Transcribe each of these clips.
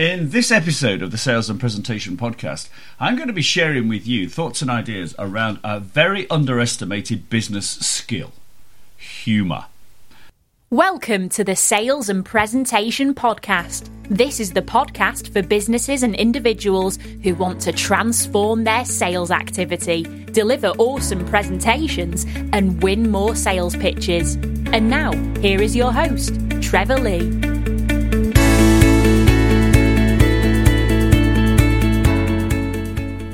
In this episode of the Sales and Presentation Podcast, I'm going to be sharing with you thoughts and ideas around a very underestimated business skill humour. Welcome to the Sales and Presentation Podcast. This is the podcast for businesses and individuals who want to transform their sales activity, deliver awesome presentations, and win more sales pitches. And now, here is your host, Trevor Lee.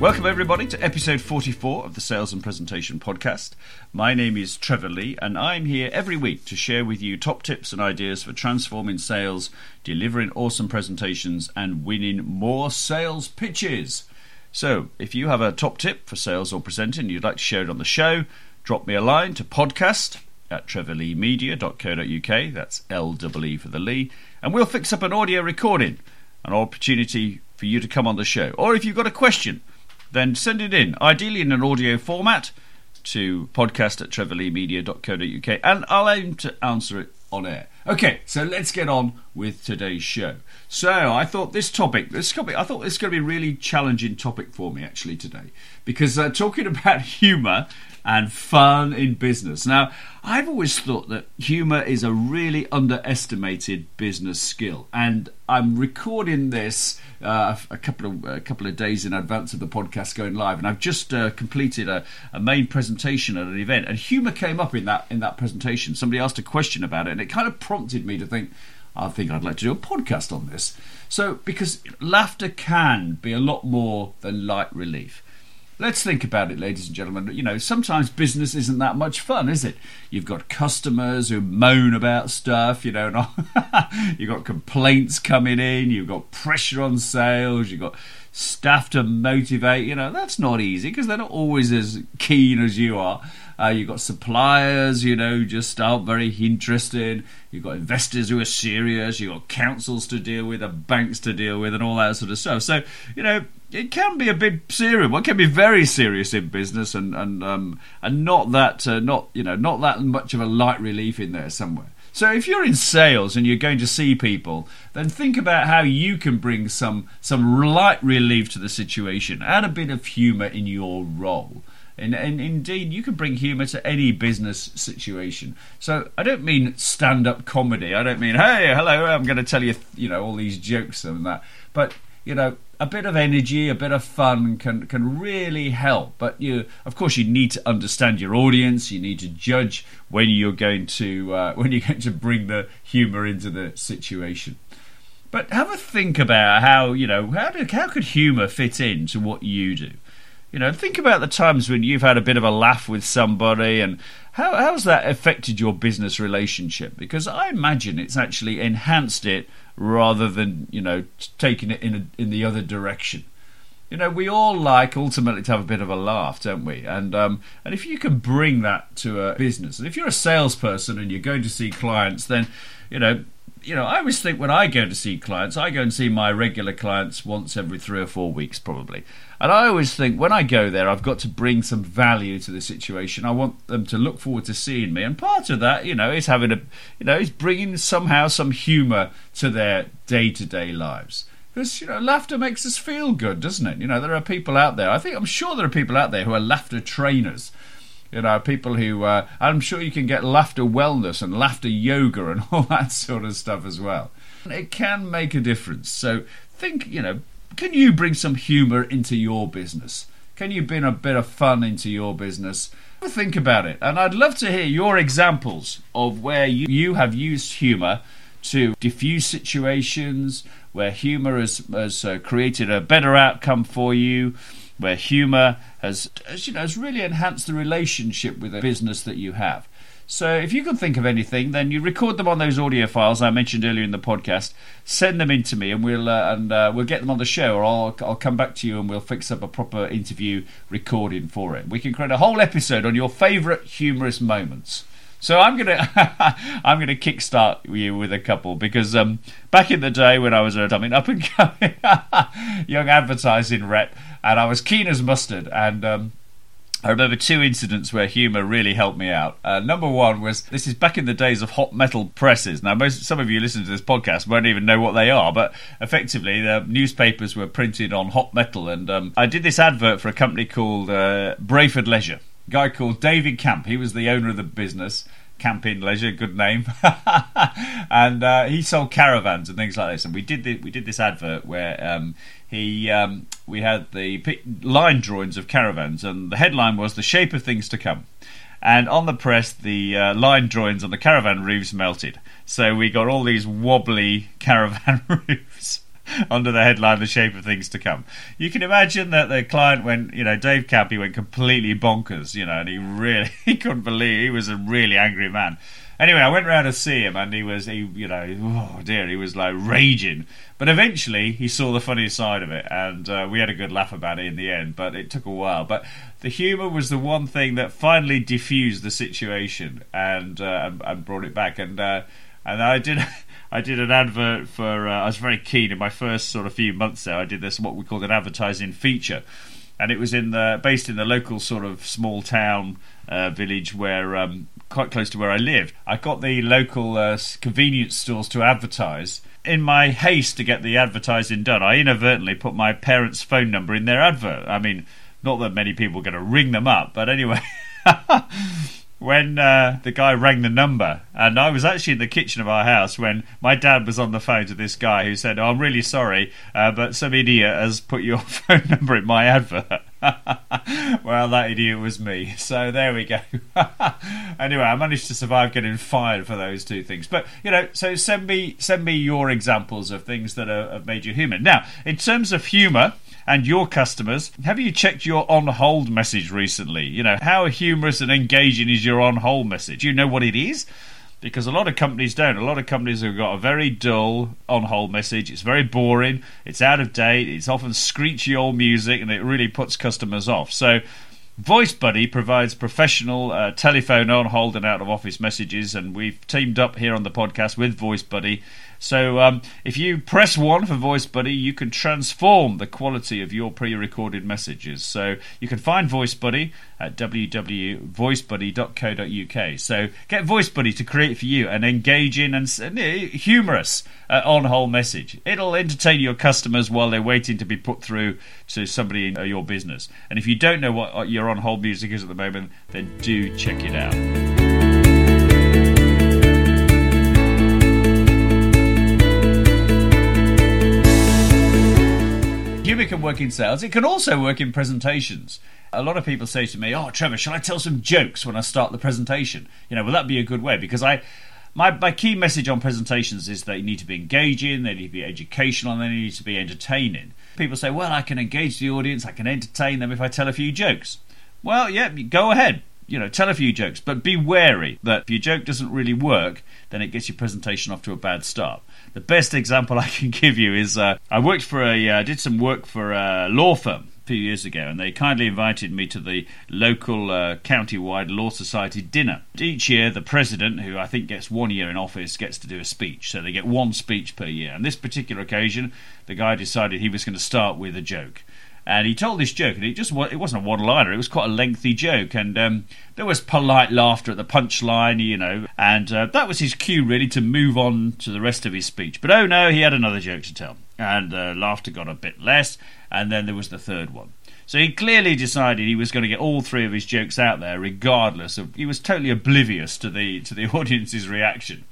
Welcome, everybody, to episode 44 of the Sales and Presentation Podcast. My name is Trevor Lee, and I'm here every week to share with you top tips and ideas for transforming sales, delivering awesome presentations, and winning more sales pitches. So, if you have a top tip for sales or presenting you'd like to share it on the show, drop me a line to podcast at trevorleemedia.co.uk. That's L E for the Lee, and we'll fix up an audio recording, an opportunity for you to come on the show. Or if you've got a question, then send it in, ideally in an audio format, to podcast at trevorleemedia.co.uk and I'll aim to answer it on air. Okay, so let's get on with today's show. So I thought this topic, this topic, I thought this is going to be a really challenging topic for me actually today because uh, talking about humour and fun in business. Now, I've always thought that humour is a really underestimated business skill, and I'm recording this uh, a couple of a couple of days in advance of the podcast going live, and I've just uh, completed a, a main presentation at an event, and humour came up in that in that presentation. Somebody asked a question about it, and it kind of prompted me to think. I think I'd like to do a podcast on this. So, because laughter can be a lot more than light relief. Let's think about it, ladies and gentlemen. You know, sometimes business isn't that much fun, is it? You've got customers who moan about stuff, you know, you've got complaints coming in, you've got pressure on sales, you've got staff to motivate. You know, that's not easy because they're not always as keen as you are. Uh, you've got suppliers, you know, just aren't very interested. You've got investors who are serious. You've got councils to deal with, and banks to deal with, and all that sort of stuff. So, you know, it can be a bit serious. Well, it can be very serious in business, and and um, and not that uh, not you know not that much of a light relief in there somewhere. So if you're in sales and you're going to see people, then think about how you can bring some some light relief to the situation, add a bit of humour in your role. And, and indeed, you can bring humour to any business situation. So I don't mean stand-up comedy. I don't mean, hey, hello, I'm going to tell you, you know, all these jokes and that. But you know, a bit of energy, a bit of fun can can really help. But you, of course, you need to understand your audience. You need to judge when you're going to uh, when you're going to bring the humour into the situation. But have a think about how you know how do, how could humour fit into what you do. You know, think about the times when you've had a bit of a laugh with somebody and how how's that affected your business relationship? Because I imagine it's actually enhanced it rather than you know taking it in a, in the other direction. You know, we all like ultimately to have a bit of a laugh, don't we? And um, and if you can bring that to a business, and if you're a salesperson and you're going to see clients, then you know you know, I always think when I go to see clients, I go and see my regular clients once every three or four weeks, probably. And I always think when I go there, I've got to bring some value to the situation. I want them to look forward to seeing me, and part of that, you know, is having a, you know, is bringing somehow some humour to their day-to-day lives. Because you know, laughter makes us feel good, doesn't it? You know, there are people out there. I think I'm sure there are people out there who are laughter trainers you know, people who uh, I'm sure you can get laughter wellness and laughter yoga and all that sort of stuff as well. It can make a difference. So think, you know, can you bring some humour into your business? Can you bring a bit of fun into your business? Think about it. And I'd love to hear your examples of where you, you have used humour to diffuse situations, where humour has, has uh, created a better outcome for you where humour has, you know, has really enhanced the relationship with a business that you have. So if you can think of anything, then you record them on those audio files I mentioned earlier in the podcast. Send them in to me, and we'll uh, and uh, we'll get them on the show, or I'll I'll come back to you and we'll fix up a proper interview recording for it. We can create a whole episode on your favourite humorous moments. So I'm gonna I'm gonna kickstart you with a couple because um, back in the day when I was a I mean up and coming young advertising rep, and I was keen as mustard, and um, I remember two incidents where humour really helped me out. Uh, number one was this is back in the days of hot metal presses. Now, most some of you listening to this podcast won't even know what they are, but effectively, the newspapers were printed on hot metal, and um, I did this advert for a company called uh, Brayford Leisure. Guy called David Camp. He was the owner of the business. Camp in Leisure, good name, and uh, he sold caravans and things like this. And we did the, we did this advert where um, he um, we had the line drawings of caravans, and the headline was "The Shape of Things to Come." And on the press, the uh, line drawings on the caravan roofs melted. So we got all these wobbly caravan roofs under the headline "The Shape of Things to Come." You can imagine that the client went, you know, Dave Cappy went completely bonkers, you know, and he really he couldn't believe he was a really angry man. Anyway, I went round to see him, and he was, he, you know, oh dear, he was like raging. But eventually, he saw the funny side of it, and uh, we had a good laugh about it in the end. But it took a while. But the humour was the one thing that finally diffused the situation and uh, and, and, brought it back. And uh, and I did. I did an advert for. Uh, I was very keen in my first sort of few months there. I did this what we called an advertising feature, and it was in the based in the local sort of small town uh, village where um, quite close to where I lived. I got the local uh, convenience stores to advertise. In my haste to get the advertising done, I inadvertently put my parents' phone number in their advert. I mean, not that many people are going to ring them up, but anyway. when uh, the guy rang the number, and I was actually in the kitchen of our house when my dad was on the phone to this guy who said, oh, "I'm really sorry, uh, but some idiot has put your phone number in my advert." well, that idiot was me. So there we go. anyway, I managed to survive getting fired for those two things. But you know, so send me send me your examples of things that are, have made you human. Now, in terms of humour and your customers, have you checked your on hold message recently? You know, how humorous and engaging is your on hold message? You know what it is? because a lot of companies don't. A lot of companies have got a very dull on hold message. It's very boring. It's out of date. It's often screechy old music, and it really puts customers off. So. Voice Buddy provides professional uh, telephone on hold and out of office messages, and we've teamed up here on the podcast with Voice Buddy so um, if you press one for Voice Buddy, you can transform the quality of your pre-recorded messages. So you can find Voice Buddy at www.voicebuddy.co.uk. So get Voice Buddy to create for you an engaging and humorous uh, on-hold message. It'll entertain your customers while they're waiting to be put through to somebody in uh, your business. And if you don't know what your on-hold music is at the moment, then do check it out. Humour can work in sales. It can also work in presentations. A lot of people say to me, "Oh, Trevor, shall I tell some jokes when I start the presentation?" You know, will that be a good way? Because I, my my key message on presentations is they need to be engaging, they need to be educational, and they need to be entertaining. People say, "Well, I can engage the audience, I can entertain them if I tell a few jokes." Well, yeah, go ahead. You know, tell a few jokes, but be wary that if your joke doesn't really work, then it gets your presentation off to a bad start. The best example I can give you is uh, I worked for a uh, did some work for a law firm a few years ago, and they kindly invited me to the local uh, county-wide law society dinner. Each year, the president, who I think gets one year in office, gets to do a speech. So they get one speech per year. And this particular occasion, the guy decided he was going to start with a joke and he told this joke, and it just it wasn't a one-liner; it was quite a lengthy joke, and um, there was polite laughter at the punchline, you know, and uh, that was his cue really to move on to the rest of his speech. But oh no, he had another joke to tell, and uh, laughter got a bit less, and then there was the third one. So he clearly decided he was going to get all three of his jokes out there, regardless of. He was totally oblivious to the to the audience's reaction.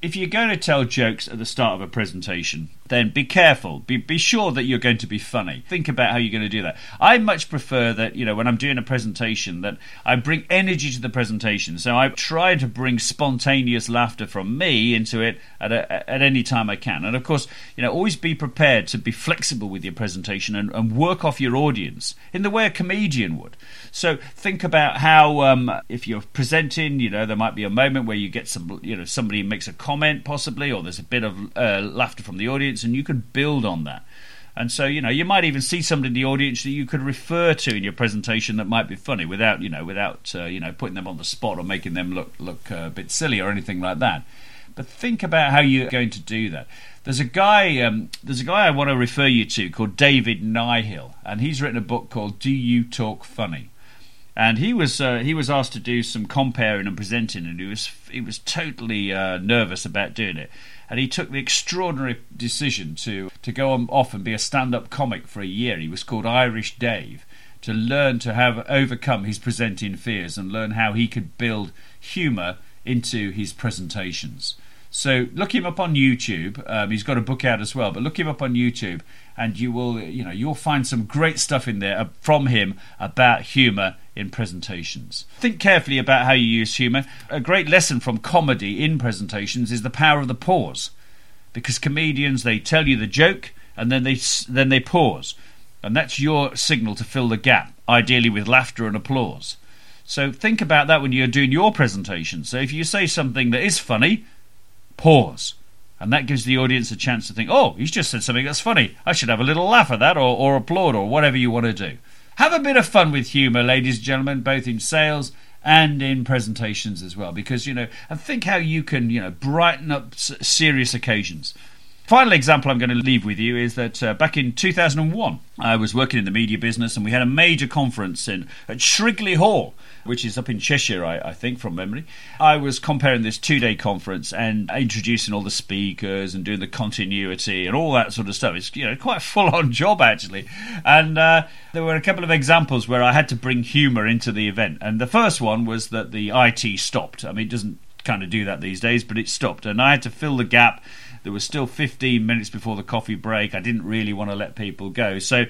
If you're going to tell jokes at the start of a presentation, then be careful. Be be sure that you're going to be funny. Think about how you're going to do that. I much prefer that you know when I'm doing a presentation that I bring energy to the presentation. So I try to bring spontaneous laughter from me into it at a, at any time I can. And of course, you know, always be prepared to be flexible with your presentation and, and work off your audience in the way a comedian would. So think about how um, if you're presenting, you know, there might be a moment where you get some, you know, somebody makes a comment possibly, or there's a bit of uh, laughter from the audience, and you can build on that. And so, you know, you might even see somebody in the audience that you could refer to in your presentation that might be funny without, you know, without, uh, you know, putting them on the spot or making them look look uh, a bit silly or anything like that. But think about how you're going to do that. There's a guy. Um, there's a guy I want to refer you to called David Nihill, and he's written a book called "Do You Talk Funny." and he was uh, he was asked to do some comparing and presenting, and he was he was totally uh, nervous about doing it. And he took the extraordinary decision to to go on, off and be a stand-up comic for a year. He was called Irish Dave to learn to have overcome his presenting fears and learn how he could build humour into his presentations. So look him up on YouTube. Um, he's got a book out as well, but look him up on YouTube, and you will, you know, you'll find some great stuff in there uh, from him about humour in presentations. Think carefully about how you use humour. A great lesson from comedy in presentations is the power of the pause, because comedians they tell you the joke and then they then they pause, and that's your signal to fill the gap, ideally with laughter and applause. So think about that when you're doing your presentation. So if you say something that is funny pause. And that gives the audience a chance to think, oh, he's just said something that's funny. I should have a little laugh at that or, or applaud or whatever you want to do. Have a bit of fun with humour, ladies and gentlemen, both in sales and in presentations as well. Because, you know, and think how you can, you know, brighten up serious occasions. Final example I'm going to leave with you is that uh, back in 2001, I was working in the media business and we had a major conference in at Shrigley Hall, which is up in Cheshire, I, I think, from memory. I was comparing this two day conference and introducing all the speakers and doing the continuity and all that sort of stuff. It's you know quite a full on job actually, and uh, there were a couple of examples where I had to bring humour into the event. And the first one was that the IT stopped. I mean, it doesn't kind of do that these days, but it stopped, and I had to fill the gap there was still 15 minutes before the coffee break. I didn't really want to let people go. So,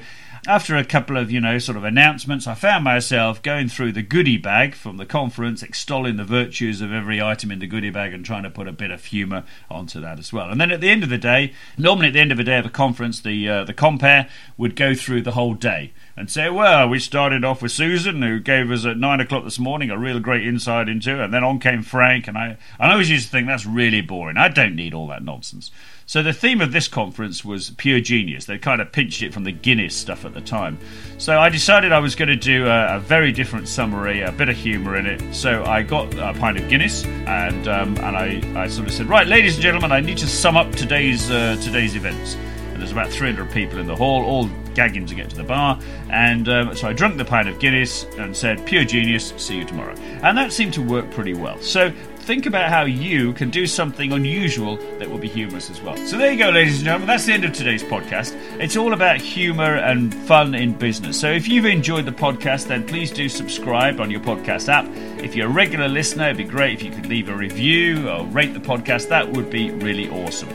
after a couple of, you know, sort of announcements, I found myself going through the goodie bag from the conference, extolling the virtues of every item in the goodie bag and trying to put a bit of humour onto that as well. And then at the end of the day, normally at the end of a day of a conference, the uh, the compere would go through the whole day and say, well, we started off with Susan, who gave us at nine o'clock this morning a real great insight into it, and then on came Frank, and I, I always used to think that's really boring. I don't need all that nonsense. So the theme of this conference was pure genius. They kind of pinched it from the Guinness stuff at the time. So I decided I was going to do a, a very different summary, a bit of humour in it. So I got a pint of Guinness, and um, and I, I sort of said, right, ladies and gentlemen, I need to sum up today's uh, today's events. There's about 300 people in the hall, all gagging to get to the bar. And um, so I drank the pint of Guinness and said, pure genius, see you tomorrow. And that seemed to work pretty well. So think about how you can do something unusual that will be humorous as well. So there you go, ladies and gentlemen. That's the end of today's podcast. It's all about humor and fun in business. So if you've enjoyed the podcast, then please do subscribe on your podcast app. If you're a regular listener, it'd be great if you could leave a review or rate the podcast. That would be really awesome.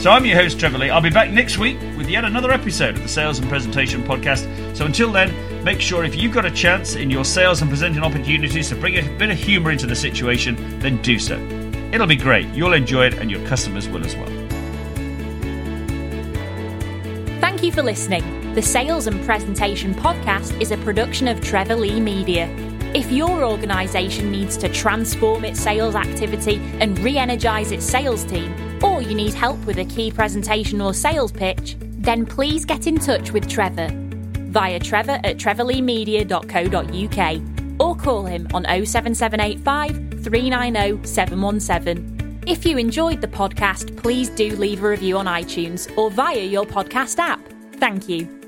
So I'm your host, Trevor Lee. I'll be back next week with yet another episode of the Sales and Presentation Podcast. So until then, make sure if you've got a chance in your sales and presenting opportunities to bring a bit of humour into the situation, then do so. It'll be great. You'll enjoy it, and your customers will as well. Thank you for listening. The Sales and Presentation Podcast is a production of Trevor Lee Media. If your organisation needs to transform its sales activity and re energise its sales team, or you need help with a key presentation or sales pitch, then please get in touch with Trevor via trevor at trevorleemedia.co.uk or call him on 07785 390 717. If you enjoyed the podcast, please do leave a review on iTunes or via your podcast app. Thank you.